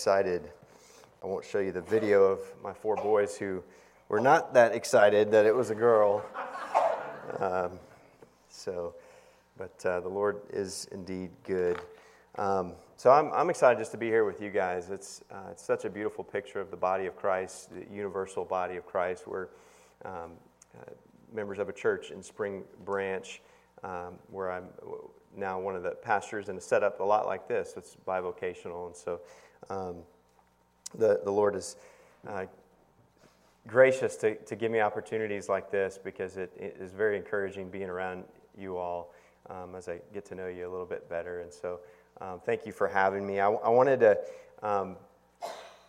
excited. I won't show you the video of my four boys who were not that excited that it was a girl. Um, so, but uh, the Lord is indeed good. Um, so I'm, I'm excited just to be here with you guys. It's, uh, it's such a beautiful picture of the body of Christ, the universal body of Christ. We're um, uh, members of a church in Spring Branch um, where I'm now one of the pastors and it's set up a lot like this. It's bivocational. And so um, the, the Lord is uh, gracious to, to give me opportunities like this because it, it is very encouraging being around you all um, as I get to know you a little bit better. And so um, thank you for having me. I, I wanted to. Um,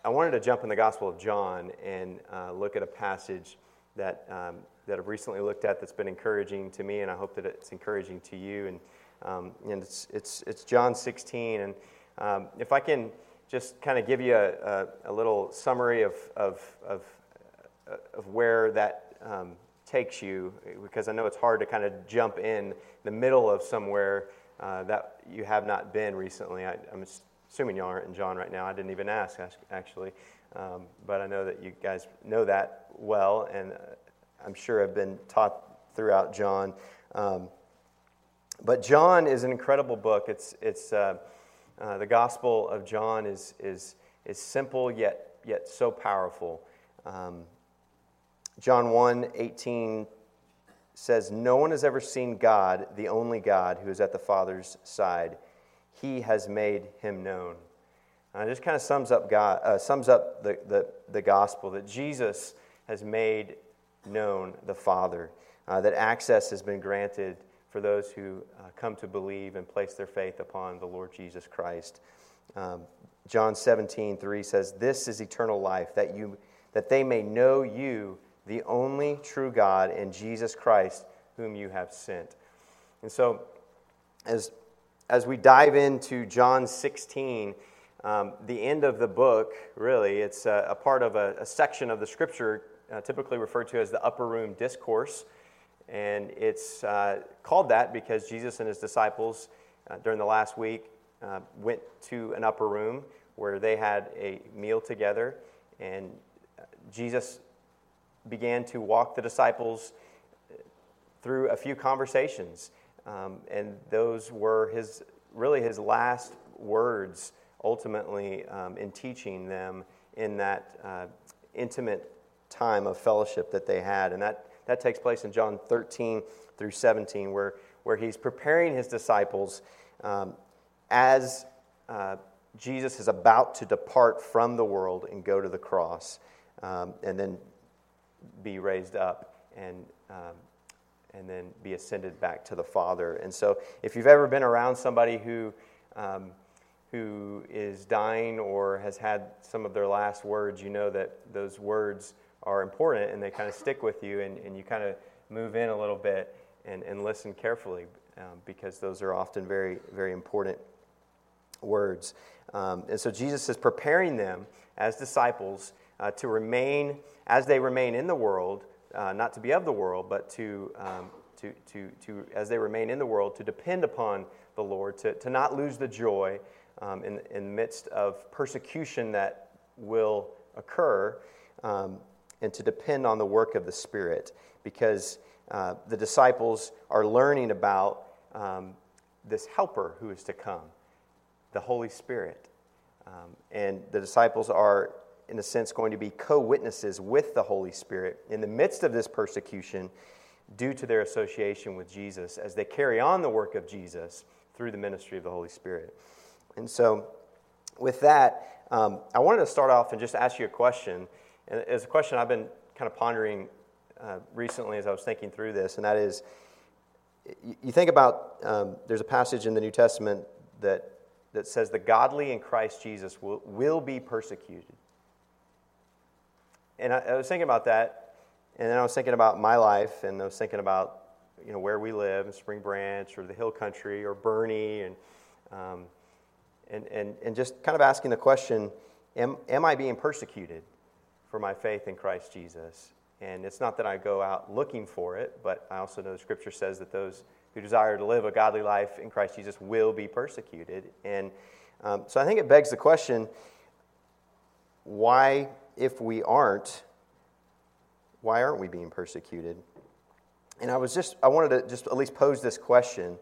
I wanted to jump in the Gospel of John and uh, look at a passage that, um, that I've recently looked at that's been encouraging to me, and I hope that it's encouraging to you. And, um, and it's, it's, it's John 16. And if I can just kind of give you a, a, a little summary of, of, of, uh, of where that um, takes you, because I know it's hard to kind of jump in the middle of somewhere uh, that you have not been recently. I, am assuming y'all aren't in John right now. I didn't even ask, actually. Um, but I know that you guys know that well, and uh, I'm sure I've been taught throughout John. Um, but John is an incredible book. It's, it's, uh, uh, the Gospel of John is, is, is simple yet, yet so powerful. Um, John 1 18 says, No one has ever seen God, the only God who is at the Father's side. He has made him known. Uh, it just kind of sums up, God, uh, sums up the, the, the gospel that Jesus has made known the Father, uh, that access has been granted for those who uh, come to believe and place their faith upon the Lord Jesus Christ. Um, John 17, 3 says, This is eternal life, that, you, that they may know you, the only true God, and Jesus Christ, whom you have sent. And so, as, as we dive into John 16, um, the end of the book, really, it's a, a part of a, a, section of the scripture uh, typically referred to as the upper room discourse. And it's uh, called that because Jesus and his disciples uh, during the last week uh, went to an upper room where they had a meal together. And uh, Jesus began to walk the disciples uh, through a few conversations. Um, and those were his, really his last words ultimately um, in teaching them in that uh, intimate time of fellowship that they had. And that that takes place in John 13 through 17, where, where he's preparing his disciples um, as uh, Jesus is about to depart from the world and go to the cross um, and then be raised up and, um, and then be ascended back to the Father. And so, if you've ever been around somebody who, um, who is dying or has had some of their last words, you know that those words are important and they kind of stick with you and, and you kind of move in a little bit and, and listen carefully um, because those are often very, very important words. Um, and so Jesus is preparing them as disciples uh, to remain, as they remain in the world, uh, not to be of the world, but to, um, to, to, to, as they remain in the world, to depend upon the Lord, to, to not lose the joy um, in, in the midst of persecution that will occur. Um, and to depend on the work of the Spirit because uh, the disciples are learning about um, this helper who is to come, the Holy Spirit. Um, and the disciples are, in a sense, going to be co witnesses with the Holy Spirit in the midst of this persecution due to their association with Jesus as they carry on the work of Jesus through the ministry of the Holy Spirit. And so, with that, um, I wanted to start off and just ask you a question. And it's a question I've been kind of pondering uh, recently as I was thinking through this, and that is you think about um, there's a passage in the New Testament that, that says the godly in Christ Jesus will, will be persecuted. And I, I was thinking about that, and then I was thinking about my life, and I was thinking about you know where we live in Spring Branch or the Hill Country or Boerne, and um, and, and, and just kind of asking the question am, am I being persecuted? For my faith in Christ Jesus. And it's not that I go out looking for it, but I also know the scripture says that those who desire to live a godly life in Christ Jesus will be persecuted. And um, so I think it begs the question why, if we aren't, why aren't we being persecuted? And I was just, I wanted to just at least pose this question,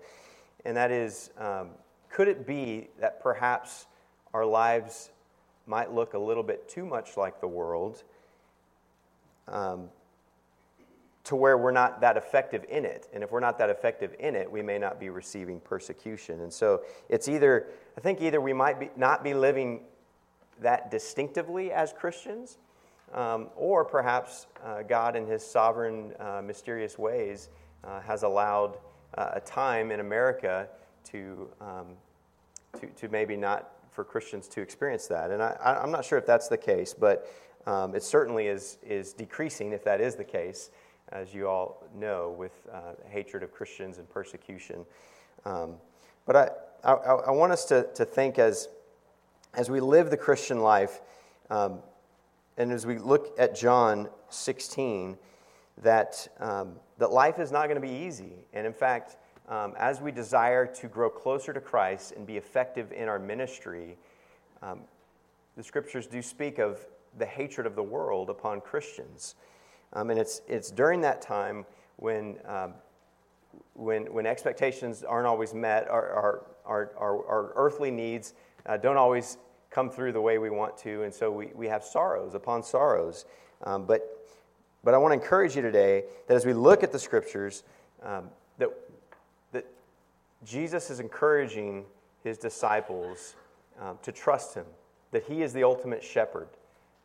and that is um, could it be that perhaps our lives might look a little bit too much like the world um, to where we're not that effective in it? And if we're not that effective in it, we may not be receiving persecution. And so it's either, I think either we might be, not be living that distinctively as Christians um, or perhaps uh, God, in His sovereign, uh, mysterious ways, uh, has allowed uh, a time in America to, um, to, to, maybe not for Christians to experience that. And I, am not sure if that's the case, but um, it certainly is, is decreasing if that is the case, as you all know, with uh, hatred of Christians and persecution. Um, but I, I, I, want us to, to think as, as we live the Christian life, um, and as we look at John 16, that, um, that life is not going to be easy. And in fact, um, as we desire to grow closer to Christ and be effective in our ministry, um, the scriptures do speak of the hatred of the world upon Christians. Um, and it's, it's during that time when, um, when, when expectations aren't always met, our, our, our, our, earthly needs uh, don't always come through the way we want to, and so we, we have sorrows upon sorrows. Um, but, but I want to encourage you today that as we look at the scriptures, um, that Jesus is encouraging his disciples um, to trust him, that he is the ultimate shepherd.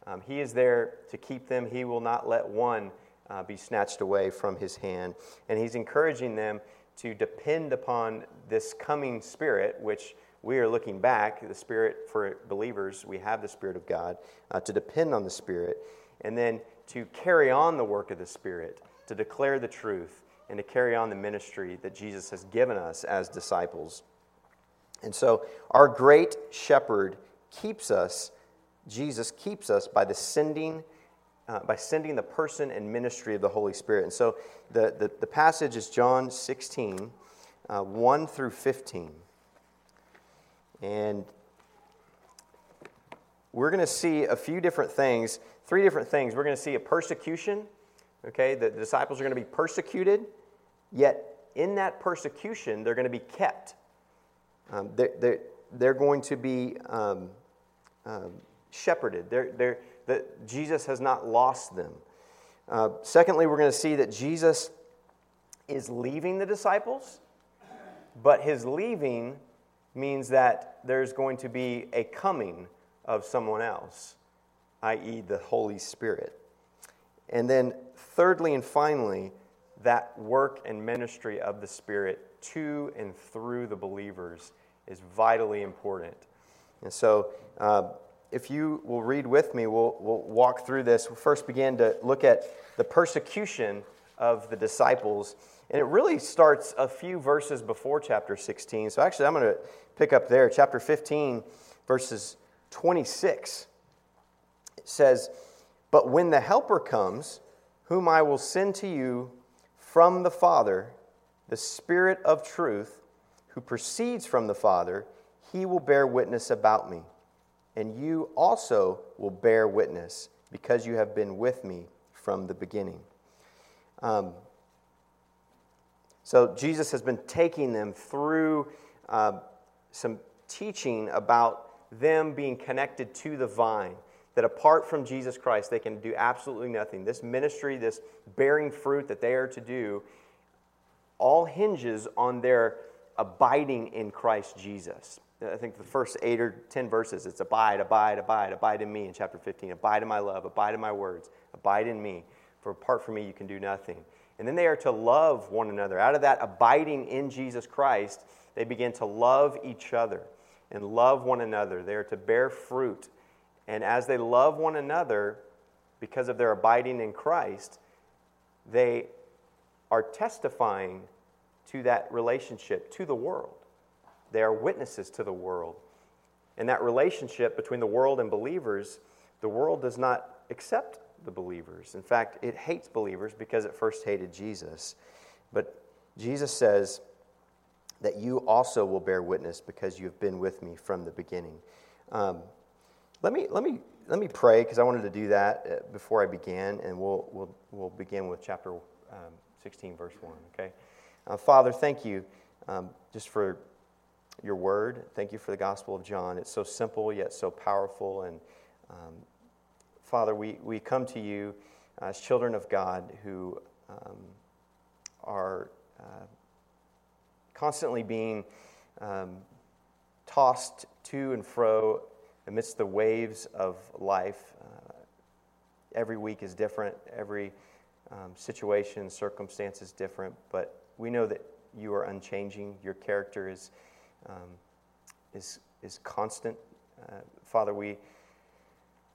Um, he is there to keep them, he will not let one uh, be snatched away from his hand. And he's encouraging them to depend upon this coming spirit, which we are looking back, the Spirit for believers, we have the Spirit of God, uh, to depend on the Spirit, and then to carry on the work of the Spirit, to declare the truth, and to carry on the ministry that Jesus has given us as disciples. And so, our great shepherd keeps us, Jesus keeps us by the sending. Uh, by sending the person and ministry of the Holy Spirit. And so the, the, the passage is John 16, uh, 1 through 15. And we're going to see a few different things, three different things. We're going to see a persecution, okay? The disciples are going to be persecuted, yet in that persecution, they're going to be kept. Um, they're, they're, they're, going to be um, um, shepherded. They're, they're, Jesus has not lost them. Uh, secondly, we're going to see that Jesus is leaving the disciples, but his leaving means that there's going to be a coming of someone else, i.e., the Holy Spirit. And then, thirdly and finally, that work and ministry of the Spirit to and through the believers is vitally important. And so, uh, if you will read with me, we'll, we'll walk through this. We'll first begin to look at the persecution of the disciples. And it really starts a few verses before chapter 16. So, actually, I'm going to pick up there, chapter 15, verses 26. It says, But when the Helper comes, whom I will send to you from the Father, the Spirit of truth, who proceeds from the Father, he will bear witness about me. And you also will bear witness, because you have been with me from the beginning. Um, so Jesus has been taking them through. Uh, some teaching about them being connected to the vine. That apart from Jesus Christ, they can do absolutely nothing. This ministry, this bearing fruit that they are to do, all hinges on their abiding in Christ Jesus. I think the first eight or ten verses, it's abide, abide, abide, abide in me in chapter 15. Abide in my love, abide in my words, abide in me. For apart from me, you can do nothing. And then they are to love one another. Out of that abiding in Jesus Christ, they begin to love each other and love one another. They are to bear fruit. And as they love one another, because of their abiding in Christ, they are testifying to that relationship to the world. They are witnesses to the world. And that relationship between the world and believers, the world does not accept the believers. In fact, it hates believers because it first hated Jesus. But Jesus says, that you also will bear witness because you have been with me from the beginning. Um, let me, let me, let me pray because I wanted to do that uh, before I began, and we'll, we'll, we'll begin with chapter um, 16, verse 1. Okay? Uh, Father, thank you um, just for your word. Thank you for the Gospel of John. It's so simple yet so powerful. And um, Father, we, we come to you as children of God who um, are uh, constantly being um, tossed to and fro amidst the waves of life. Uh, every week is different, every um, situation, circumstance is different, but we know that you are unchanging. Your character is, um, is, is constant. Uh, Father, we,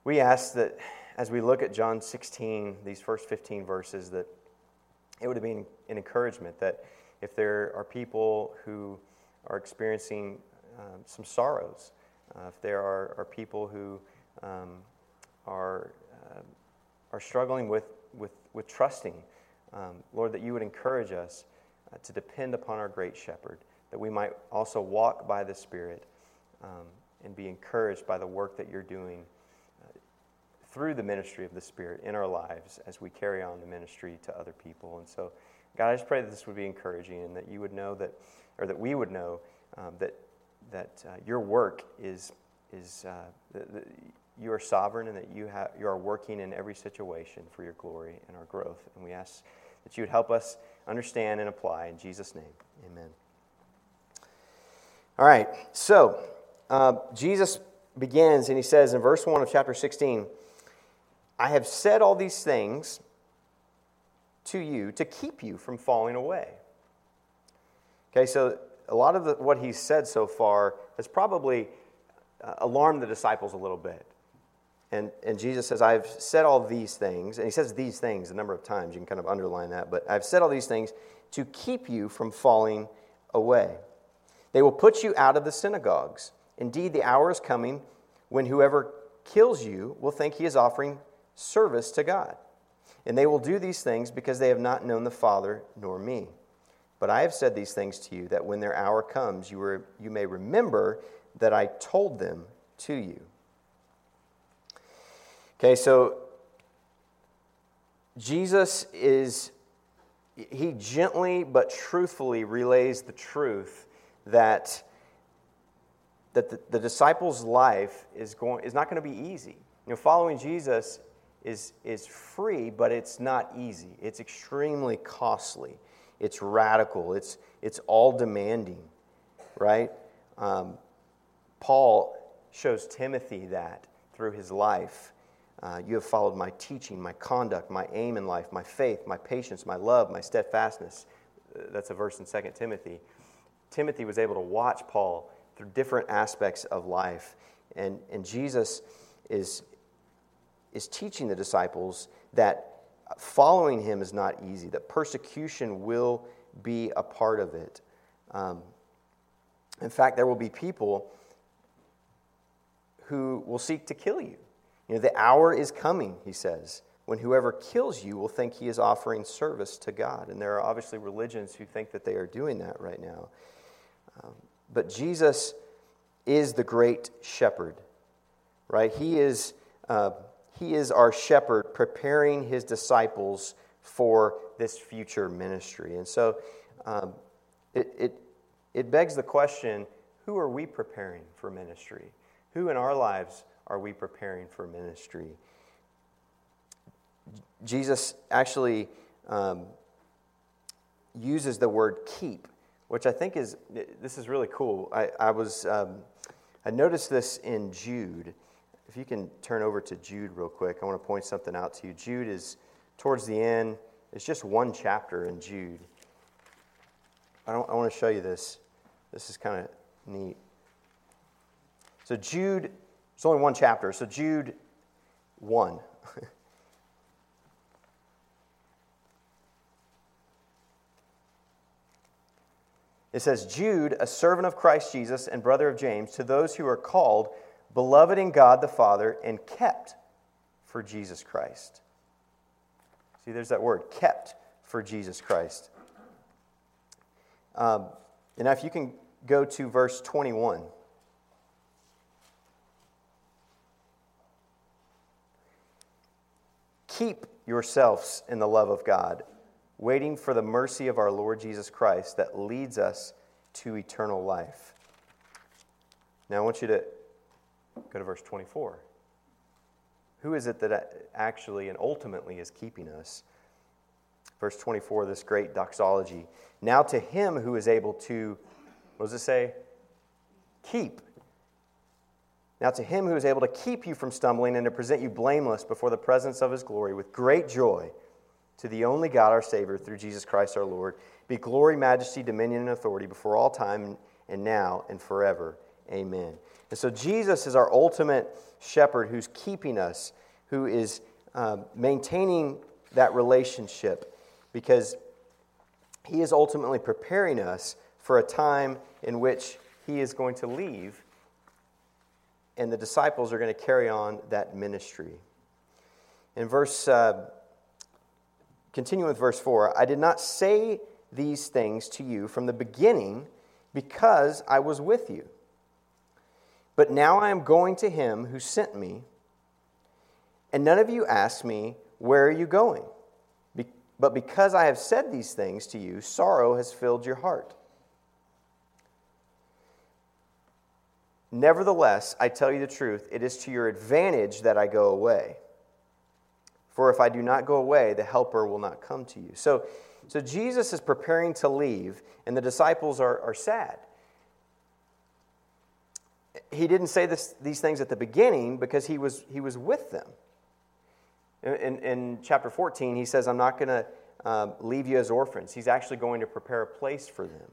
we ask that as we look at John 16, these first 15 verses, that it would have been an encouragement that if there are people who are experiencing um, some sorrows, uh, if there are, are people who um, are, uh, are struggling with, with, with trusting, um, Lord, that you would encourage us uh, to depend upon our great shepherd, that we might also walk by the Spirit um, and be encouraged by the work that you're doing uh, through the ministry of the Spirit in our lives as we carry on the ministry to other people. And so, God, I just pray that this would be encouraging and that you would know that, or that we would know um, that, that uh, your work is, is uh, the, the, you are sovereign and that you, have, you are working in every situation for your glory and our growth. And we ask that you would help us understand and apply. In Jesus' name, amen. All right, so uh, Jesus begins and he says in verse 1 of chapter 16, I have said all these things to you to keep you from falling away. Okay, so a lot of the, what he's said so far has probably uh, alarmed the disciples a little bit. And, and Jesus says, I've said all these things. And he says these things a number of times. You can kind of underline that. But I've said all these things to keep you from falling away. They will put you out of the synagogues. Indeed, the hour is coming when whoever kills you will think he is offering service to God. And they will do these things because they have not known the Father nor me. But I have said these things to you that when their hour comes, you, were, you may remember that I told them to you. Okay, so Jesus is, he gently but truthfully relays the truth that, that the, the disciples' life is, going, is not going to be easy. You know, following Jesus is, is free, but it's not easy. It's extremely costly. It's radical. It's, it's all demanding, right? Um, Paul shows Timothy that through his life. Uh, you have followed my teaching, my conduct, my aim in life, my faith, my patience, my love, my steadfastness. Uh, that's a verse in 2 Timothy. Timothy was able to watch Paul through different aspects of life. And, and Jesus is, is teaching the disciples that following him is not easy, that persecution will be a part of it. Um, in fact, there will be people who will seek to kill you. You know, the hour is coming, he says, when whoever kills you will think he is offering service to God. And there are obviously religions who think that they are doing that right now. Um, but Jesus is the great shepherd, right? He is, uh, he is our shepherd preparing his disciples for this future ministry. And so um, it, it, it begs the question who are we preparing for ministry? Who in our lives are we preparing for ministry? Jesus actually um, uses the word keep, which I think is, this is really cool. I, I was, um, I noticed this in Jude. If you can turn over to Jude real quick, I want to point something out to you. Jude is towards the end, it's just one chapter in Jude. I, don't, I want to show you this. This is kind of neat. So, Jude it's only one chapter, so Jude 1. it says, Jude, a servant of Christ Jesus and brother of James, to those who are called, beloved in God the Father, and kept for Jesus Christ. See, there's that word, kept for Jesus Christ. Um, and now, if you can go to verse 21. keep yourselves in the love of God, waiting for the mercy of our Lord Jesus Christ that leads us to eternal life. Now, I want you to go to verse 24. Who is it that actually and ultimately is keeping us? Verse 24, this great doxology. Now to him who is able to, what does it say? Keep. Now to him who is able to keep you from stumbling and to present you blameless before the presence of his glory with great joy, to the only God our Savior through Jesus Christ our Lord, be glory, majesty, dominion, and authority before all time and now and forever. Amen. And so Jesus is our ultimate shepherd who's keeping us, who is um, maintaining that relationship because he is ultimately preparing us for a time in which he is going to leave and the disciples are going to carry on that ministry. In verse, uh, continuing with verse 4, I did not say these things to you from the beginning because I was with you. But now I am going to him who sent me, and none of you ask me, Where are you going? Be- but because I have said these things to you, sorrow has filled your heart. Nevertheless, I tell you the truth, it is to your advantage that I go away. For if I do not go away, the Helper will not come to you. So, so Jesus is preparing to leave, and the disciples are, are sad he didn't say this, these things at the beginning because he was, he was with them. In, in, chapter 14, he says, I'm not going to um, leave you as orphans. He's actually going to prepare a place for them.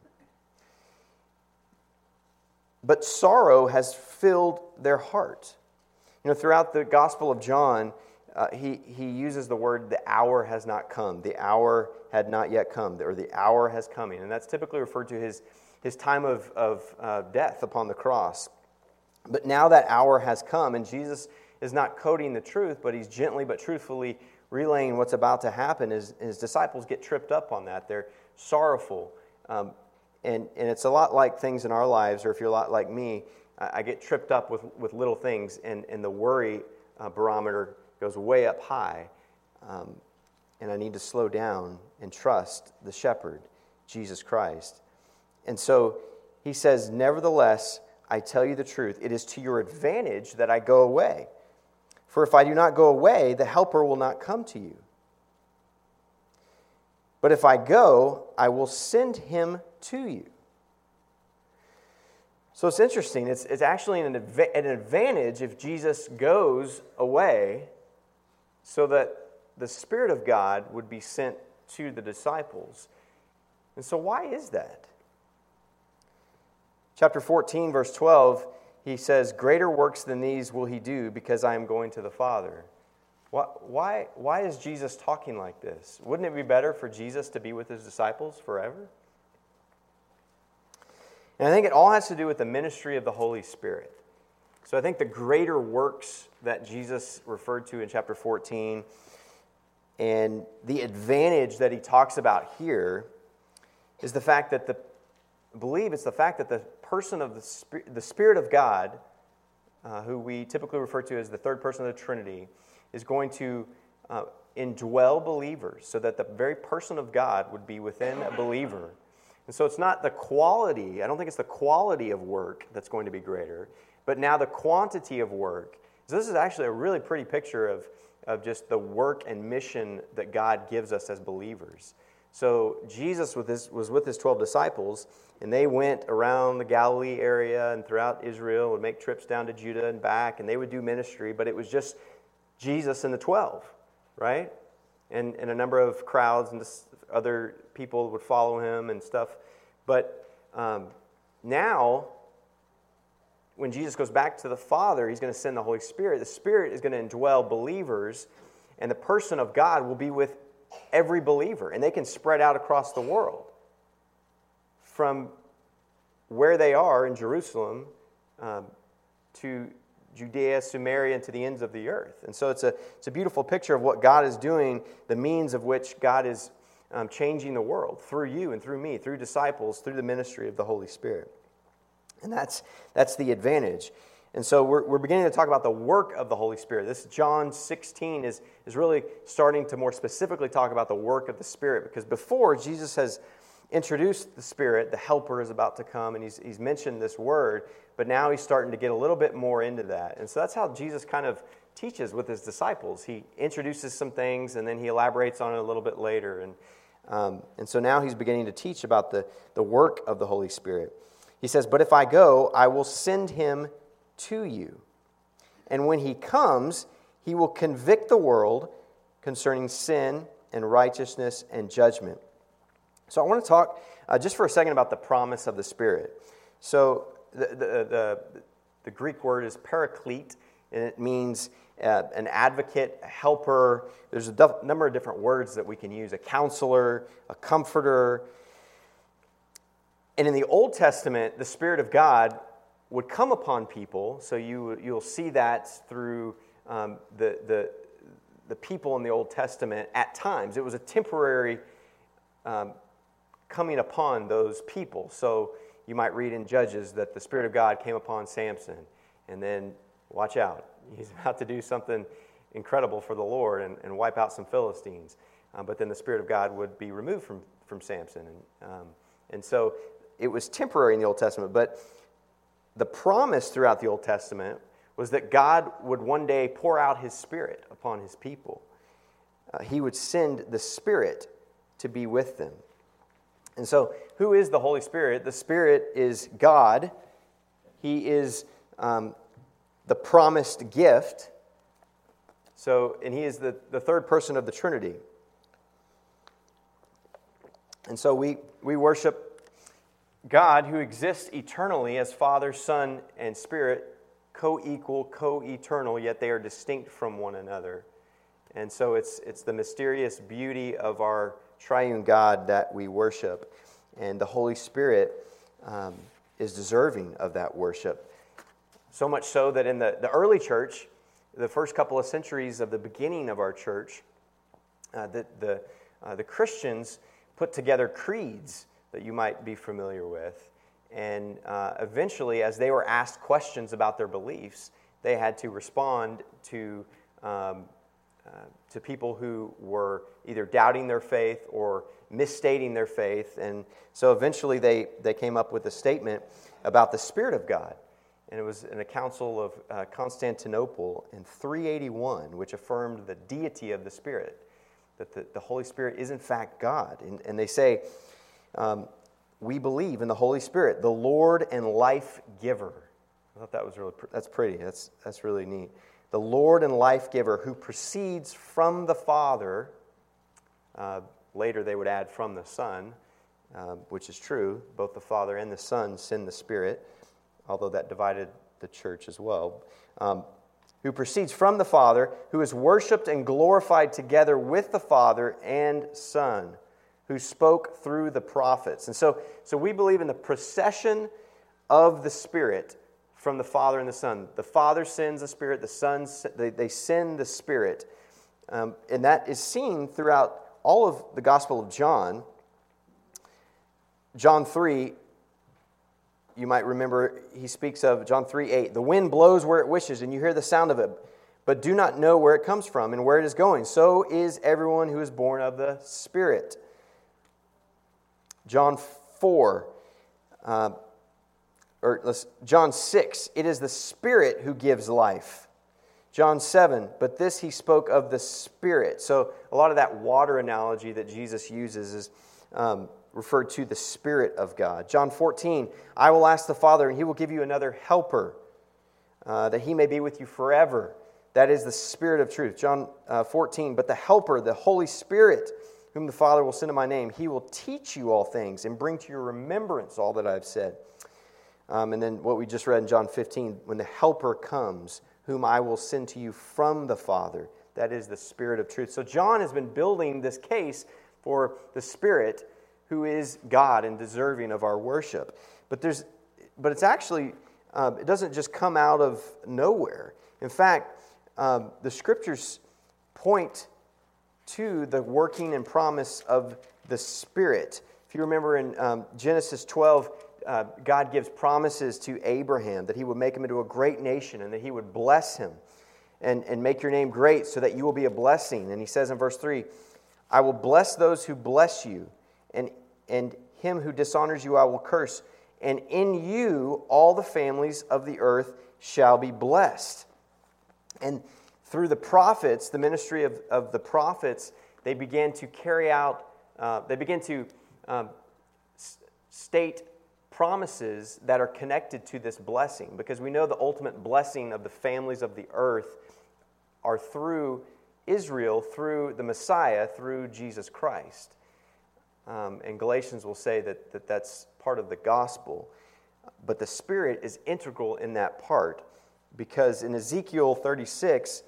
But sorrow has filled their heart. You know, throughout the Gospel of John, uh, he, he uses the word, the hour has not come. The hour had not yet come, or the hour has coming. And that's typically referred to his, his time of, of uh, death upon the cross. But now that hour has come, and Jesus is not coding the truth, but he's gently but truthfully relaying what's about to happen. His, his disciples get tripped up on that. They're sorrowful. Um, and, and it's a lot like things in our lives, or if you're a lot like me, I, I get tripped up with, with little things, and, and the worry uh, barometer goes way up high. Um, and I need to slow down and trust the shepherd, Jesus Christ. And so he says, Nevertheless, I tell you the truth, it is to your advantage that I go away. For if I do not go away, the Helper will not come to you. But if I go, I will send him to you. So it's interesting. It's, it's actually an, an advantage if Jesus goes away so that the Spirit of God would be sent to the disciples. And so, why is that? Chapter 14, verse 12, he says, Greater works than these will he do because I am going to the Father. Why, why, is Jesus talking like this? Wouldn't it be better for Jesus to be with his disciples forever? And I think it all has to do with the ministry of the Holy Spirit. So I think the greater works that Jesus referred to in chapter 14 and the advantage that he talks about here is the fact that the believe it's the fact that the person of the Spirit, the Spirit of God, uh, who we typically refer to as the third person of the Trinity, is going to uh, indwell believers so that the very person of God would be within a believer. And so it's not the quality, I don't think it's the quality of work that's going to be greater, but now the quantity of work. So this is actually a really pretty picture of, of just the work and mission that God gives us as believers. So Jesus with his, was with his 12 disciples, and they went around the Galilee area and throughout Israel, would make trips down to Judah and back, and they would do ministry, but it was just Jesus and the 12, right? And, and a number of crowds and other people would follow him and stuff. But um, now, when Jesus goes back to the Father, he's going to send the Holy Spirit. The Spirit is going to indwell believers, and the person of God will be with every believer, and they can spread out across the world from where they are in Jerusalem um, to Judea, Samaria, and to the ends of the earth. And so it's a, it's a beautiful picture of what God is doing, the means of which God is um, changing the world through you and through me, through disciples, through the ministry of the Holy Spirit. And that's, that's the advantage. And so we're, we're beginning to talk about the work of the Holy Spirit. This John 16 is, is really starting to more specifically talk about the work of the Spirit because before Jesus has introduced the Spirit, the Helper is about to come, and he's, he's mentioned this word, but now he's starting to get a little bit more into that. And so that's how Jesus kind of teaches with his disciples. He introduces some things and then he elaborates on it a little bit later. And, um, and so now he's beginning to teach about the, the work of the Holy Spirit. He says, But if I go, I will send him to you. And when he comes, he will convict the world concerning sin and righteousness and judgment. So I want to talk uh, just for a second about the promise of the Spirit. So the, the, the, the Greek word is paraclete, and it means uh, an advocate, a helper. There's a def- number of different words that we can use a counselor, a comforter. And in the Old Testament, the Spirit of God would come upon people. So you, you'll see that through um, the, the, the people in the Old Testament at times. It was a temporary um, coming upon those people. So you might read in Judges that the Spirit of God came upon Samson. And then, watch out, he's about to do something incredible for the Lord and, and wipe out some Philistines. Um, but then the Spirit of God would be removed from, from Samson. And, um, and so it was temporary in the Old Testament. But the promise throughout the Old Testament was that God would one day pour out his Spirit upon his people. Uh, he would send the Spirit to be with them. And so, who is the Holy Spirit? The Spirit is God. He is um, the promised gift. So, and He is the, the third person of the Trinity. And so we, we worship God who exists eternally as Father, Son, and Spirit, co equal, co eternal, yet they are distinct from one another. And so it's, it's the mysterious beauty of our triune God that we worship. And the Holy Spirit um, is deserving of that worship. So much so that in the, the early church, the first couple of centuries of the beginning of our church, uh, the, the, uh, the Christians put together creeds that you might be familiar with. And uh, eventually, as they were asked questions about their beliefs, they had to respond to um, uh, to people who were either doubting their faith or misstating their faith. And so eventually they, they came up with a statement about the Spirit of God. And it was in a council of uh, Constantinople in 381, which affirmed the deity of the Spirit, that the, the Holy Spirit is in fact God. And, and they say, um, We believe in the Holy Spirit, the Lord and life giver. I thought that was really, that's pretty. That's, that's really neat the Lord and life giver, who proceeds from the Father. Uh, later, they would add from the Son, uh, which is true. Both the Father and the Son send the Spirit, although that divided the church as well. Um, who proceeds from the Father, who is worshiped and glorified together with the Father and Son, who spoke through the prophets. And so, so we believe in the procession of the Spirit from the Father and the Son. The Father sends the Spirit, the Son, they, they send the Spirit. Um, and that is seen throughout all of the Gospel of John. John 3, you might remember, he speaks of John 3 8. The wind blows where it wishes, and you hear the sound of it, but do not know where it comes from and where it is going. So is everyone who is born of the Spirit. John 4, uh, or John 6, it is the Spirit who gives life. John 7, but this he spoke of the Spirit. So a lot of that water analogy that Jesus uses is um, referred to the Spirit of God. John 14, I will ask the Father, and he will give you another helper, uh, that he may be with you forever. That is the Spirit of truth. John uh, 14, but the helper, the Holy Spirit, whom the Father will send in my name, he will teach you all things and bring to your remembrance all that I have said. Um, and then what we just read in John 15 when the Helper comes, whom I will send to you from the Father. That is the Spirit of truth. So John has been building this case for the Spirit who is God and deserving of our worship. But, there's, but it's actually, um, it doesn't just come out of nowhere. In fact, um, the scriptures point to the working and promise of the Spirit. If you remember in um, Genesis 12, uh, God gives promises to Abraham that he would make him into a great nation and that he would bless him and, and make your name great so that you will be a blessing. And he says in verse 3 I will bless those who bless you, and, and him who dishonors you I will curse. And in you all the families of the earth shall be blessed. And through the prophets, the ministry of, of the prophets, they began to carry out, uh, they began to um, s- state promises that are connected to this blessing because we know the ultimate blessing of the families of the earth are through Israel, through the Messiah, through Jesus Christ. Um, and Galatians will say that, that that's part of the gospel. But the Spirit is integral in that part because in Ezekiel 36,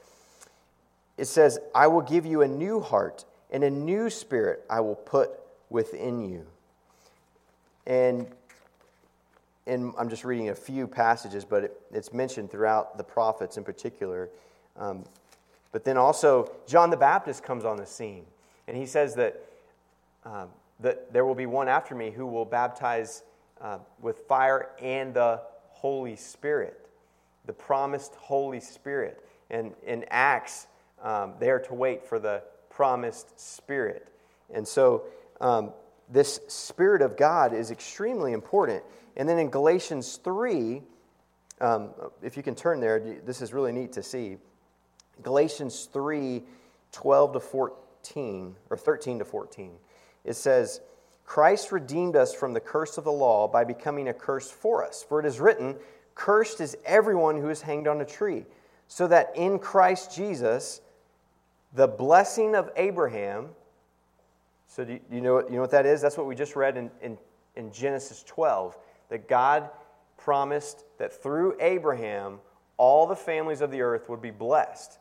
it says, I will give you a new heart and a new spirit I will put within you. And, and I'm just reading a few passages, but it, it's mentioned throughout the prophets in particular. Um, but then also, John the Baptist comes on the scene, and he says that, um, that there will be one after me who will baptize uh, with fire and the Holy Spirit, the promised Holy Spirit. And in Acts, um, they are to wait for the promised Spirit. And so, um, this Spirit of God is extremely important. And then in Galatians 3, um, if you can turn there, this is really neat to see. Galatians 3 12 to 14, or 13 to 14, it says, Christ redeemed us from the curse of the law by becoming a curse for us. For it is written, Cursed is everyone who is hanged on a tree, so that in Christ Jesus, the blessing of Abraham, so do you, know, you know what that is? That's what we just read in, in, in Genesis 12, that God promised that through Abraham, all the families of the earth would be blessed.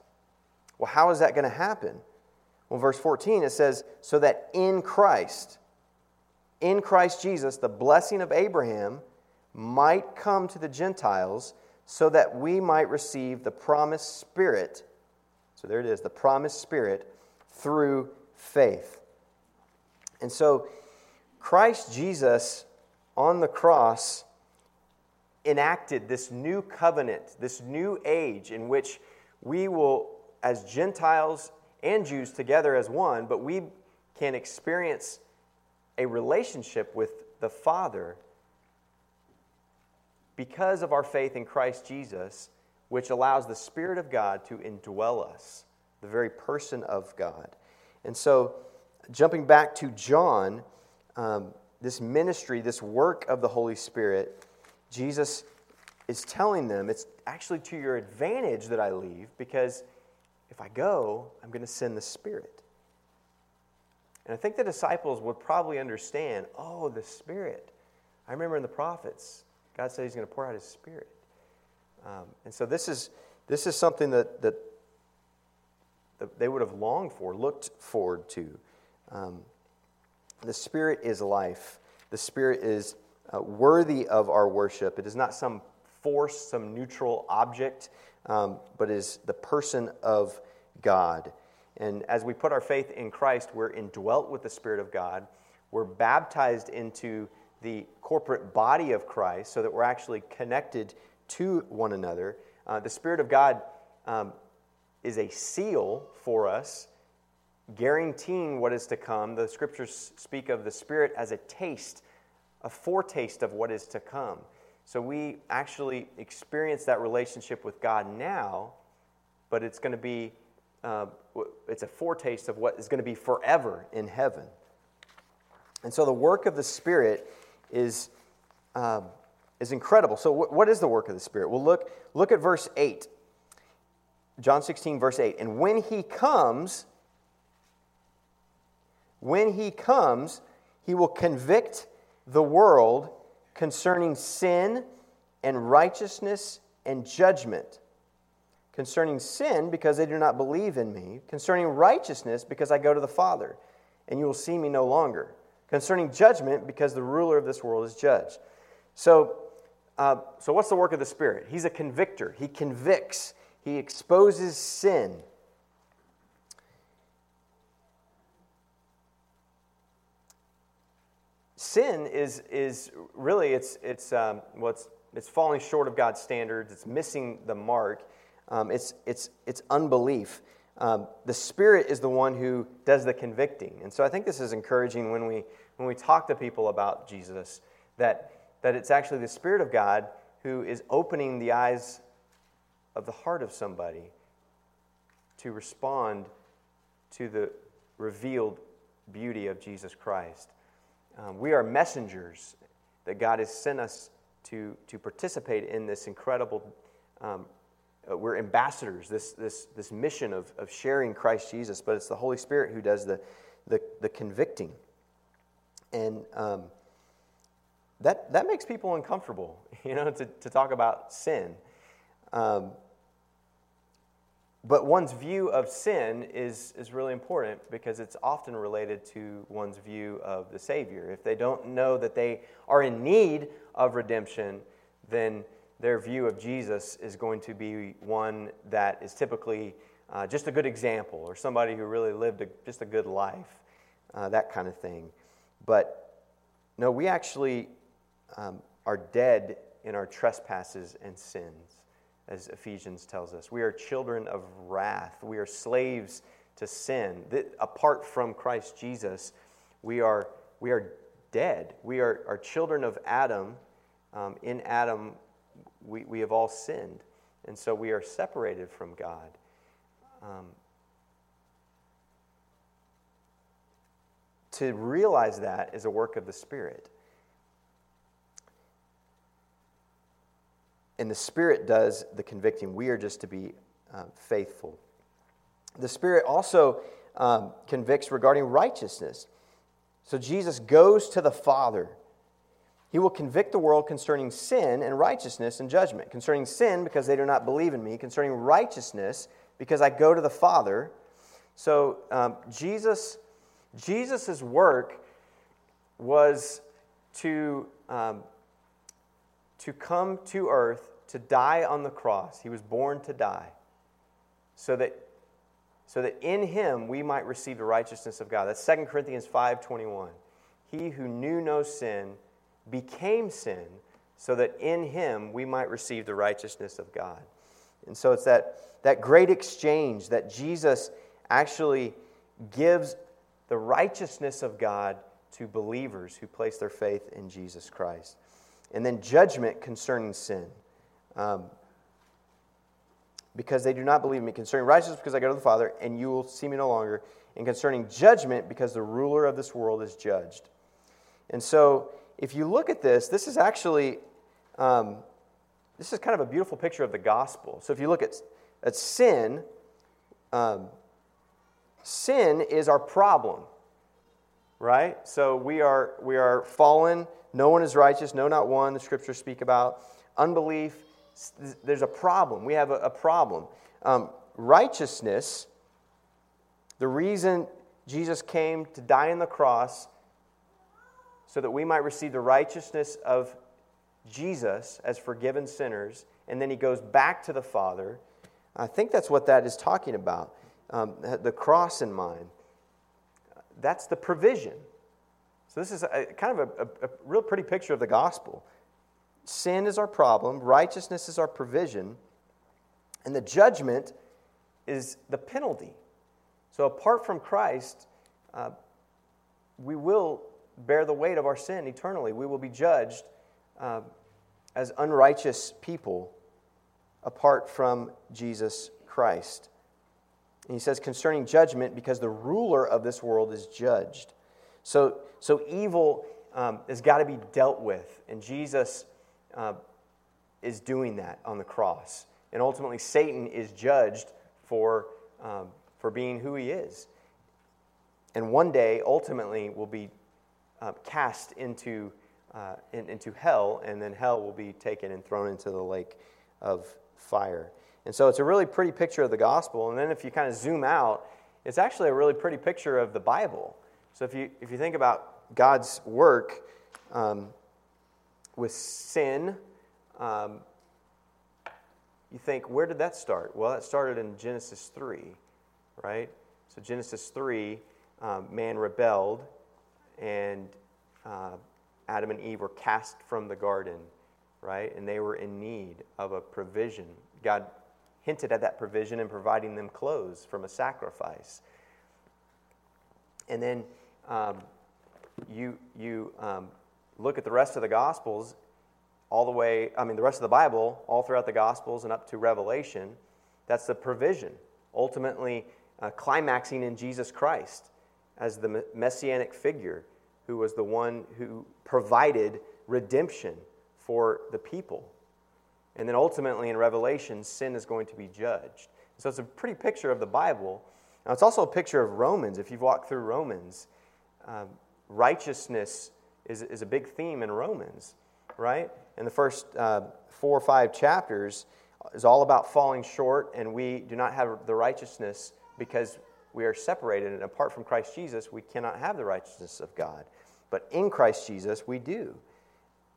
Well, how is that going to happen? Well, verse 14, it says, So that in Christ, in Christ Jesus, the blessing of Abraham might come to the Gentiles, so that we might receive the promised Spirit. So there it is, the promised Spirit through faith. And so, Christ Jesus on the cross enacted this new covenant, this new age in which we will as Gentiles and Jews together as one, but we can experience a relationship with the Father because of our faith in Christ Jesus, which allows the Spirit of God to indwell us, the very person of God. And so, jumping back to John, um, this ministry, this work of the Holy Spirit, Jesus is telling them it's actually to your advantage that I leave because if I go, I'm going to send the Spirit. And I think the disciples would probably understand oh, the Spirit. I remember in the prophets, God said He's going to pour out His Spirit. Um, and so this is, this is something that, that, that, they would have longed for, looked forward to. Um, the Spirit is life, the Spirit is uh, worthy of our worship. It is not some force, some neutral object, um, but is the person of God. And as we put our faith in Christ, we're indwelt with the Spirit of God. We're baptized into the corporate body of Christ so that we're actually connected to one another. Uh, the Spirit of God um, is a seal for us, guaranteeing what is to come. The scriptures speak of the Spirit as a taste, a foretaste of what is to come. So we actually experience that relationship with God now, but it's going to be uh, it's a foretaste of what is going to be forever in heaven. And so the work of the Spirit is, um, is incredible. So, what is the work of the Spirit? Well, look, look at verse 8. John 16, verse 8. And when he comes, when he comes, he will convict the world concerning sin and righteousness and judgment concerning sin, because they do not believe in me, concerning righteousness, because I go to the Father, and you will see me no longer, concerning judgment, because the ruler of this world is judged. So, uh, so what's the work of the Spirit? He's a convictor, he convicts, he exposes sin. Sin is, is really, it's, it's, um, well, it's, it's falling short of God's standards. It's missing the mark. Um, it's, it's, it's unbelief. Um, the Spirit is the one who does the convicting. And so I think this is encouraging when we, when we talk to people about Jesus, that, that it's actually the Spirit of God who is opening the eyes of the heart of somebody to respond to the revealed beauty of Jesus Christ. Um, we are messengers that God has sent us to, to participate in this incredible, um, uh, we're ambassadors, this, this, this mission of, of sharing Christ Jesus, but it's the Holy Spirit who does the, the, the convicting. And um, that, that makes people uncomfortable, you know, to, to talk about sin. But one's view of sin is, is really important because it's often related to one's view of the Savior. If they don't know that they are in need of redemption, then their view of Jesus is going to be one that is typically uh, just a good example or somebody who really lived a, just a good life, uh, that kind of thing. But no, we actually um, are dead in our trespasses and sins as Ephesians tells us. We are children of wrath. We are slaves to sin. Apart from Christ Jesus, we are, we are dead. We are, are children of Adam. Um, in Adam, we, we have all sinned. And so we are separated from God. Um, to realize that is a work of the Spirit. And the Spirit does the convicting. We are just to be uh, faithful. The Spirit also um, convicts regarding righteousness. So Jesus goes to the Father. He will convict the world concerning sin and righteousness and judgment. Concerning sin, because they do not believe in me. Concerning righteousness, because I go to the Father. So um, Jesus, Jesus' work was to um, to come to earth to die on the cross. He was born to die so that, so that in him we might receive the righteousness of God. That's 2 Corinthians 5.21. He who knew no sin became sin so that in him we might receive the righteousness of God. And so it's that, that great exchange that Jesus actually gives the righteousness of God to believers who place their faith in Jesus Christ and then judgment concerning sin. Um, because they do not believe me. Concerning righteousness, because I go to the Father, and you will see me no longer. And concerning judgment, because the ruler of this world is judged. And so, if you look at this, this is actually um, this is kind of a beautiful picture of the gospel. So, if you look at, at sin, um, sin is our problem, right? So we are we are fallen no one is righteous, no, not one, the scriptures speak about. Unbelief, there's a problem. We have a, a problem. Um, righteousness, the reason Jesus came to die on the cross so that we might receive the righteousness of Jesus as forgiven sinners, and then he goes back to the Father. I think that's what that is talking about. Um, the cross in mind. That's the provision. So, this is a, kind of a, a, real pretty picture of the gospel. Sin is our problem, righteousness is our provision, and the judgment is the penalty. So, apart from Christ, uh, we will bear the weight of our sin eternally. We will be judged uh, as unrighteous people apart from Jesus Christ. And he says, concerning judgment, because the ruler of this world is judged. So, so evil um, has got to be dealt with, and Jesus uh, is doing that on the cross. And ultimately, Satan is judged for, um, for being who he is. And one day, ultimately, will be uh, cast into, uh, in, into hell, and then hell will be taken and thrown into the lake of fire. And so it's a really pretty picture of the gospel. And then if you kind of zoom out, it's actually a really pretty picture of the Bible. So if you, if you think about God's work um, with sin, um, you think, where did that start? Well, that started in Genesis 3, right? So, Genesis 3, um, man rebelled, and uh, Adam and Eve were cast from the garden, right? And they were in need of a provision. God hinted at that provision in providing them clothes from a sacrifice. And then um, you, you um, look at the rest of the Gospels, all the way, I mean, the rest of the Bible, all throughout the Gospels and up to Revelation, that's the provision, ultimately uh, climaxing in Jesus Christ as the messianic figure who was the one who provided redemption for the people. And then ultimately in Revelation, sin is going to be judged. So it's a pretty picture of the Bible. Now, it's also a picture of Romans. If you've walked through Romans, um, righteousness is, is a big theme in Romans, right? In the first uh, four or five chapters, is all about falling short, and we do not have the righteousness because we are separated, and apart from Christ Jesus, we cannot have the righteousness of God. But in Christ Jesus, we do.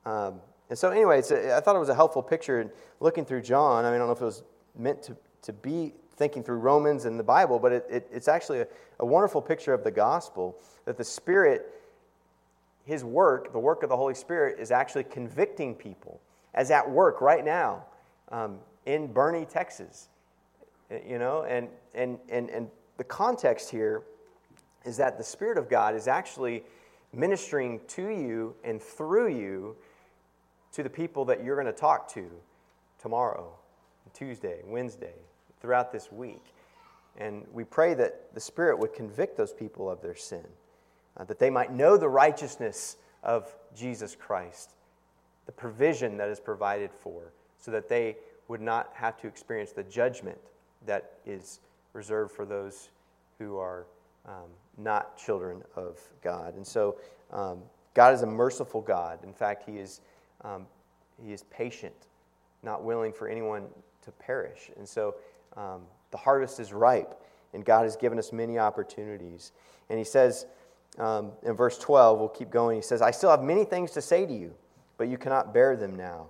Um, and so, anyway, a, I thought it was a helpful picture looking through John. I mean, I don't know if it was meant to, to be thinking through Romans and the Bible, but it, it, it's actually a, a wonderful picture of the gospel that the Spirit, His work, the work of the Holy Spirit, is actually convicting people, as at work right now um, in Boerne, Texas. You know, and, and, and, and the context here is that the Spirit of God is actually ministering to you and through you to the people that you're going to talk to tomorrow, Tuesday, Wednesday, throughout this week. And we pray that the Spirit would convict those people of their sin, uh, that they might know the righteousness of Jesus Christ, the provision that is provided for, so that they would not have to experience the judgment that is reserved for those who are um, not children of God. And so um, God is a merciful God. In fact, He is, um, he is patient, not willing for anyone to perish. And so um, the harvest is ripe, and God has given us many opportunities. And He says um, in verse 12, we'll keep going, He says, I still have many things to say to you, but you cannot bear them now.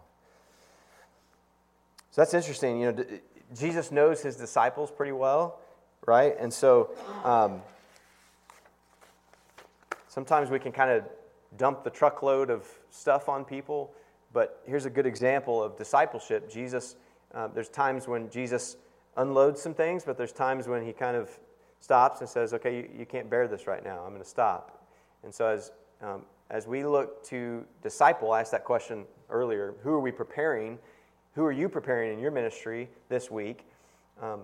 So that's interesting. You know, Jesus knows his disciples pretty well, right? And so um, sometimes we can kind of dump the truckload of stuff on people, but here's a good example of discipleship. Jesus, uh, there's times when Jesus unloads some things, but there's times when he kind of stops and says, okay, you, you can't bear this right now. I'm going to stop. And so as, um, as we look to disciple, I asked that question earlier who are we preparing? Who are you preparing in your ministry this week? Um,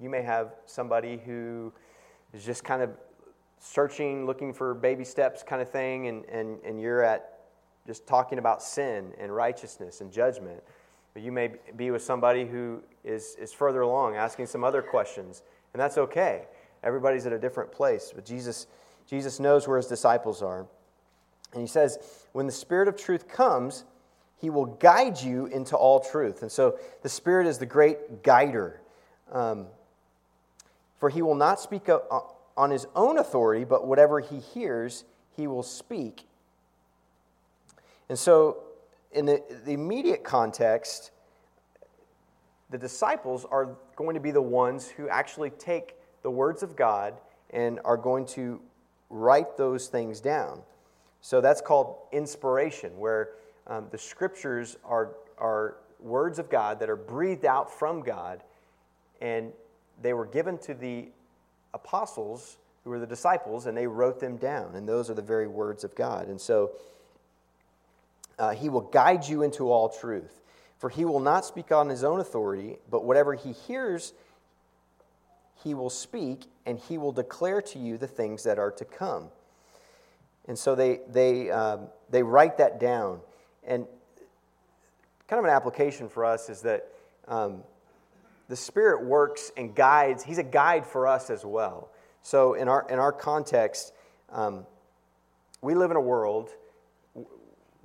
you may have somebody who is just kind of searching, looking for baby steps kind of thing, and, and, and you're at just talking about sin and righteousness and judgment. But you may be with somebody who is, is further along, asking some other questions, and that's okay. Everybody's at a different place, but Jesus, Jesus knows where his disciples are. And he says, When the Spirit of truth comes, he will guide you into all truth. And so the Spirit is the great guider. Um, for he will not speak on his own authority, but whatever he hears, he will speak. And so, in the, the immediate context, the disciples are going to be the ones who actually take the words of God and are going to write those things down. So that's called inspiration, where um, the scriptures are, are words of God that are breathed out from God, and they were given to the apostles who were the disciples, and they wrote them down. And those are the very words of God. And so uh, he will guide you into all truth. For he will not speak on his own authority, but whatever he hears, he will speak, and he will declare to you the things that are to come. And so they, they, um, they write that down. And kind of an application for us is that um, the Spirit works and guides. He's a guide for us as well. So, in our, in our context, um, we live in a world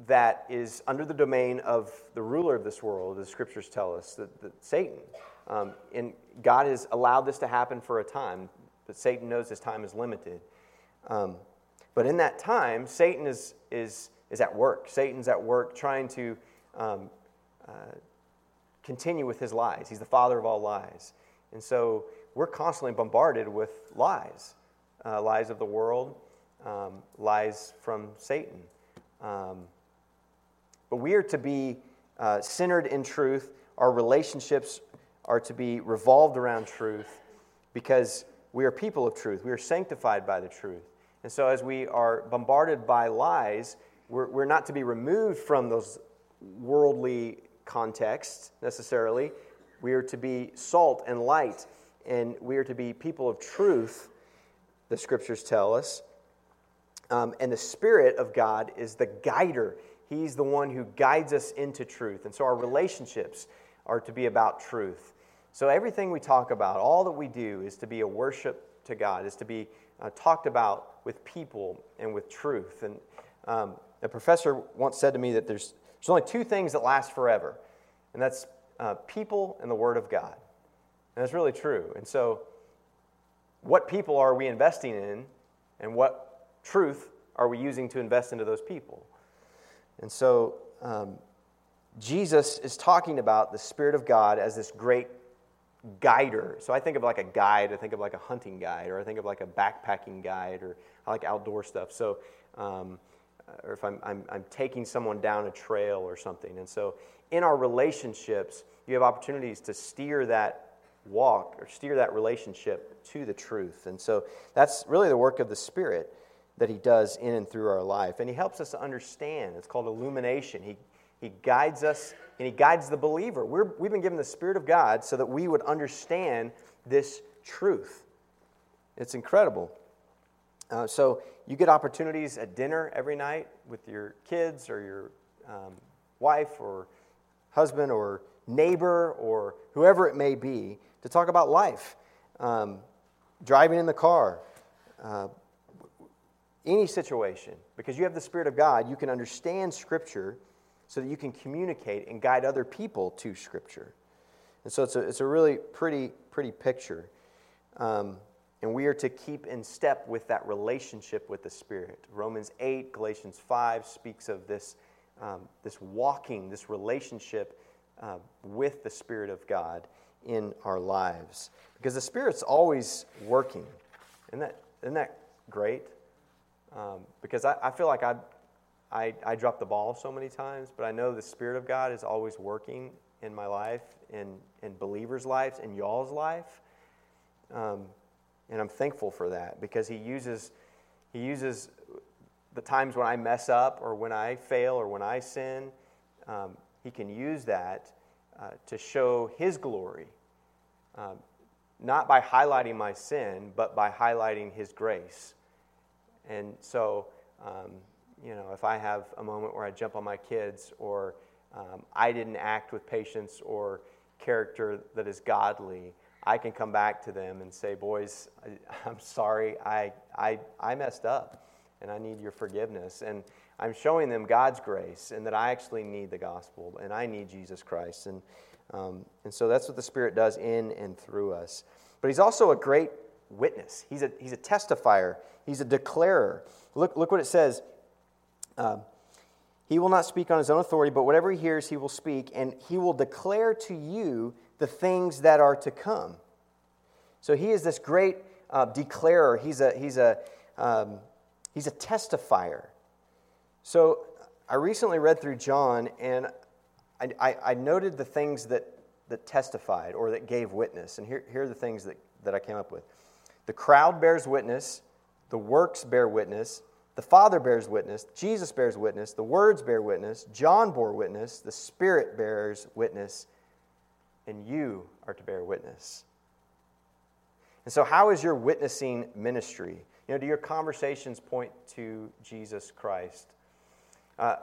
that is under the domain of the ruler of this world, the scriptures tell us, that, that Satan. Um, and God has allowed this to happen for a time, but Satan knows his time is limited. Um, but in that time, Satan is, is is at work. Satan's at work trying to um, uh, continue with his lies. He's the father of all lies. And so we're constantly bombarded with lies uh, lies of the world, um, lies from Satan. Um, but we are to be uh, centered in truth. Our relationships are to be revolved around truth because we are people of truth. We are sanctified by the truth. And so, as we are bombarded by lies, we're, we're not to be removed from those worldly contexts necessarily. We are to be salt and light, and we are to be people of truth, the scriptures tell us. Um, and the Spirit of God is the guider. He's the one who guides us into truth. And so our relationships are to be about truth. So everything we talk about, all that we do, is to be a worship to God, is to be uh, talked about with people and with truth. And um, a professor once said to me that there's, there's only two things that last forever, and that's uh, people and the Word of God. And that's really true. And so, what people are we investing in, and what truth are we using to invest into those people? And so, um, Jesus is talking about the Spirit of God as this great guider. So I think of like a guide, I think of like a hunting guide, or I think of like a backpacking guide, or I like outdoor stuff. So, um, or if I'm, I'm, I'm taking someone down a trail or something. And so in our relationships, you have opportunities to steer that walk or steer that relationship to the truth. And so that's really the work of the Spirit that He does in and through our life. And He helps us understand. It's called illumination. He, he guides us and He guides the believer. We're, we've been given the Spirit of God so that we would understand this truth. It's incredible. Uh, so you get opportunities at dinner every night with your kids or your um, wife or husband or neighbor or whoever it may be to talk about life. Um, driving in the car, uh, any situation, because you have the Spirit of God, you can understand Scripture so that you can communicate and guide other people to Scripture. And so it's a, it's a really pretty, pretty picture. Um, and we are to keep in step with that relationship with the Spirit. Romans 8, Galatians 5 speaks of this, um, this walking, this relationship uh, with the Spirit of God in our lives. Because the Spirit's always working. Isn't that, isn't that great? Um, because I, I feel like I, I, I drop the ball so many times, but I know the Spirit of God is always working in my life, in, in believers' lives, in y'all's life. Um, and I'm thankful for that because He uses, he uses the times when I mess up or when I fail or when I sin. Um, he can use that uh, to show His glory, um, not by highlighting my sin, but by highlighting His grace. And so, um, you know, if I have a moment where I jump on my kids or um, I didn't act with patience or character that is godly, I can come back to them and say, Boys, I, am sorry, I, I, I messed up and I need your forgiveness. And I'm showing them God's grace and that I actually need the gospel and I need Jesus Christ. And, um, and so that's what the Spirit does in and through us. But He's also a great witness, He's a, he's a testifier, He's a declarer. Look, look what it says uh, he will not speak on his own authority, but whatever he hears, he will speak, and he will declare to you the things that are to come. So he is this great uh, declarer. He's a, he's, a, um, he's a testifier. So I recently read through John, and I, I, I, noted the things that, that testified or that gave witness. And here, here are the things that, that I came up with the crowd bears witness, the works bear witness, the Father bears witness, Jesus bears witness, the words bear witness, John bore witness, the Spirit bears witness, and you are to bear witness. And so, how is your witnessing ministry? You know, do your conversations point to Jesus Christ? Uh,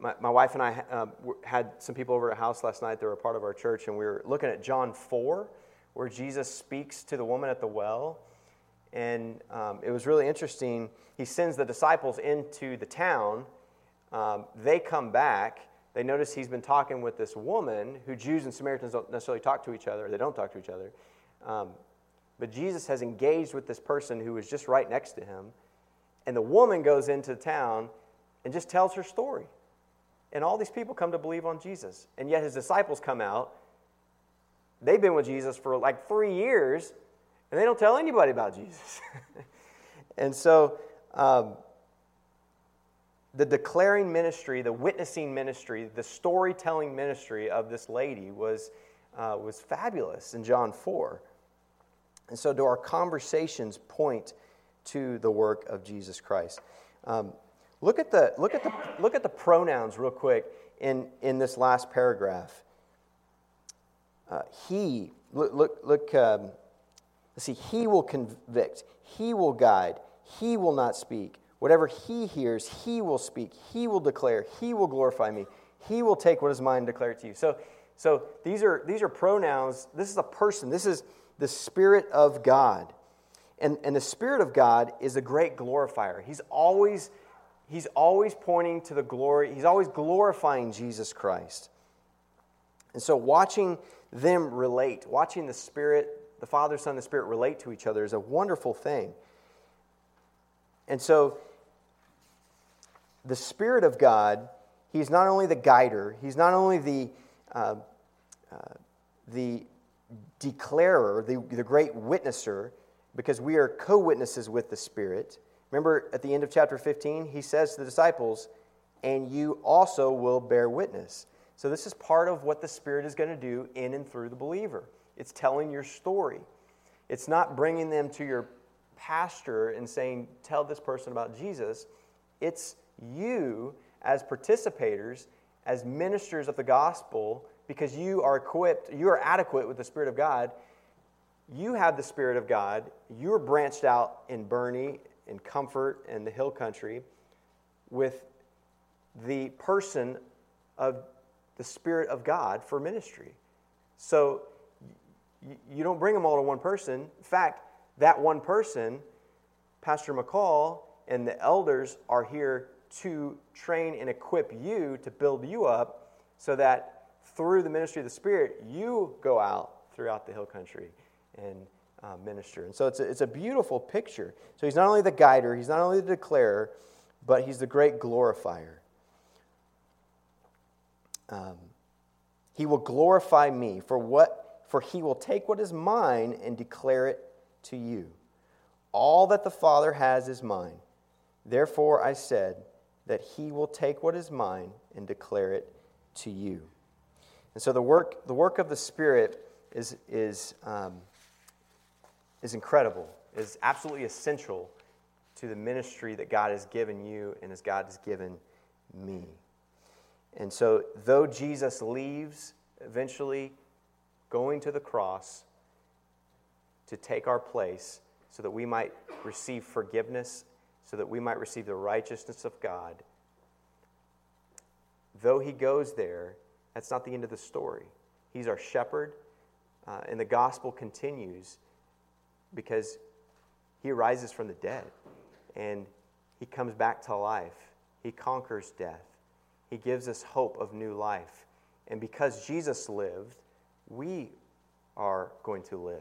my, my, wife and I uh, had some people over at house last night They were a part of our church, and we were looking at John 4, where Jesus speaks to the woman at the well. And um, it was really interesting. He sends the disciples into the town. Um, they come back. They notice he's been talking with this woman who Jews and Samaritans don't necessarily talk to each other. They don't talk to each other. Um, but Jesus has engaged with this person who was just right next to him. And the woman goes into town and just tells her story. And all these people come to believe on Jesus. And yet his disciples come out. They've been with Jesus for like three years and they don't tell anybody about Jesus. and so, um, the declaring ministry, the witnessing ministry, the storytelling ministry of this lady was, uh, was fabulous in John 4. And so, do our conversations point to the work of Jesus Christ? Um, look, at the, look, at the, look at the pronouns real quick in, in this last paragraph. Uh, he, look, look, look um, see, he will convict, he will guide, he will not speak. Whatever he hears, he will speak, he will declare, he will glorify me, he will take what is mine and declare it to you. So, so these, are, these are pronouns. This is a person, this is the Spirit of God. And, and the Spirit of God is a great glorifier. He's always, he's always pointing to the glory, he's always glorifying Jesus Christ. And so watching them relate, watching the Spirit, the Father, Son, and the Spirit relate to each other is a wonderful thing. And so the Spirit of God, He's not only the guider, He's not only the, uh, uh, the declarer, the, the great witnesser, because we are co witnesses with the Spirit. Remember at the end of chapter 15, He says to the disciples, and you also will bear witness. So, this is part of what the Spirit is going to do in and through the believer. It's telling your story. It's not bringing them to your pastor and saying, Tell this person about Jesus. It's you as participators, as ministers of the gospel, because you are equipped, you are adequate with the Spirit of God. You have the Spirit of God. You're branched out in Boerne, in Comfort, and the Hill Country with the person of the Spirit of God for ministry. So you don't bring them all to one person. In fact, that one person, Pastor McCall, and the elders are here to train and equip you to build you up so that through the ministry of the Spirit, you go out throughout the hill country and uh, minister. And so it's a, it's a beautiful picture. So he's not only the guider, he's not only the declarer, but he's the great glorifier. Um, he will glorify me for what for he will take what is mine and declare it to you. All that the Father has is mine. Therefore I said that he will take what is mine and declare it to you. And so the work, the work of the Spirit is, is, um, is incredible, is absolutely essential to the ministry that God has given you and as God has given me. And so, though Jesus leaves eventually going to the cross to take our place so that we might receive forgiveness, so that we might receive the righteousness of God, though he goes there, that's not the end of the story. He's our shepherd, uh, and the gospel continues because he rises from the dead and he comes back to life. He conquers death. He gives us hope of new life. And because Jesus lived, we are going to live.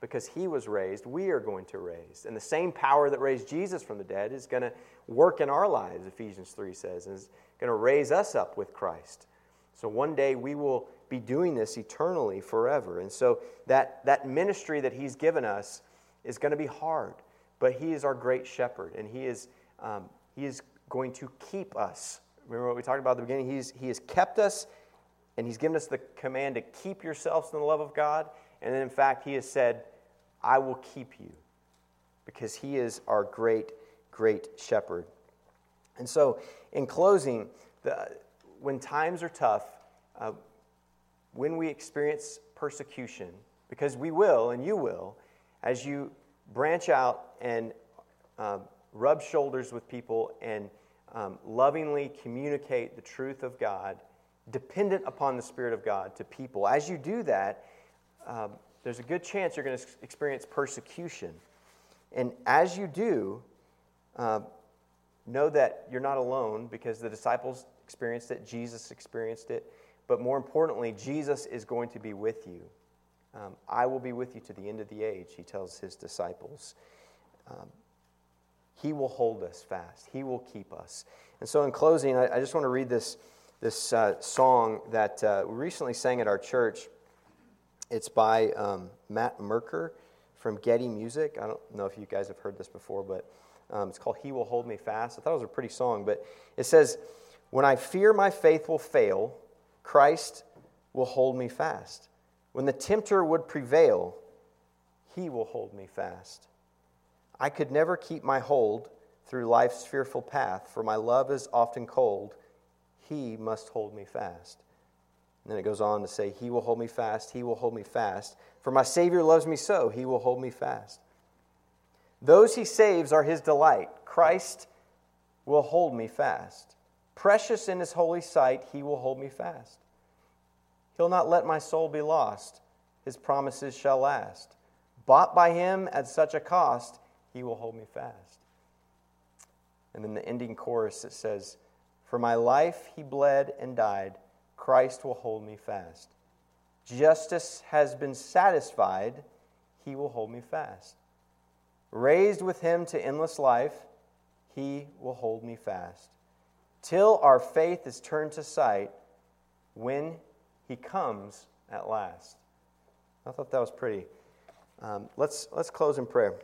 Because he was raised, we are going to raise. And the same power that raised Jesus from the dead is going to work in our lives, Ephesians 3 says, and is going to raise us up with Christ. So one day we will be doing this eternally forever. And so that, that ministry that He's given us is going to be hard, but He is our great shepherd, and He is, um, he is going to keep us. Remember what we talked about at the beginning? He's, he has kept us, and He's given us the command to keep yourselves in the love of God. And then, in fact, He has said, I will keep you, because He is our great, great shepherd. And so, in closing, the, when times are tough, uh, when we experience persecution, because we will and you will, as you branch out and uh, rub shoulders with people and um, lovingly communicate the truth of God, dependent upon the Spirit of God to people, as you do that, um, there's a good chance you're going to experience persecution. And as you do, uh, know that you're not alone because the disciples experienced it, Jesus experienced it. But more importantly, Jesus is going to be with you. Um, I will be with you to the end of the age, he tells his disciples. Um, he will hold us fast, he will keep us. And so, in closing, I, I just want to read this, this uh, song that uh, we recently sang at our church. It's by um, Matt Merker from Getty Music. I don't know if you guys have heard this before, but um, it's called He Will Hold Me Fast. I thought it was a pretty song, but it says, When I fear my faith will fail, Christ will hold me fast. When the tempter would prevail, he will hold me fast. I could never keep my hold through life's fearful path, for my love is often cold. He must hold me fast. And then it goes on to say, He will hold me fast, He will hold me fast. For my Savior loves me so, He will hold me fast. Those He saves are His delight. Christ will hold me fast. Precious in His holy sight, He will hold me fast. He'll not let my soul be lost. His promises shall last. Bought by Him at such a cost, He will hold me fast. And then the ending chorus it says, For my life He bled and died Christ will hold me fast. Justice has been satisfied, he will hold me fast. Raised with him to endless life, he will hold me fast. Till our faith is turned to sight when he comes at last. I thought that was pretty. Um, let's, let's close in prayer.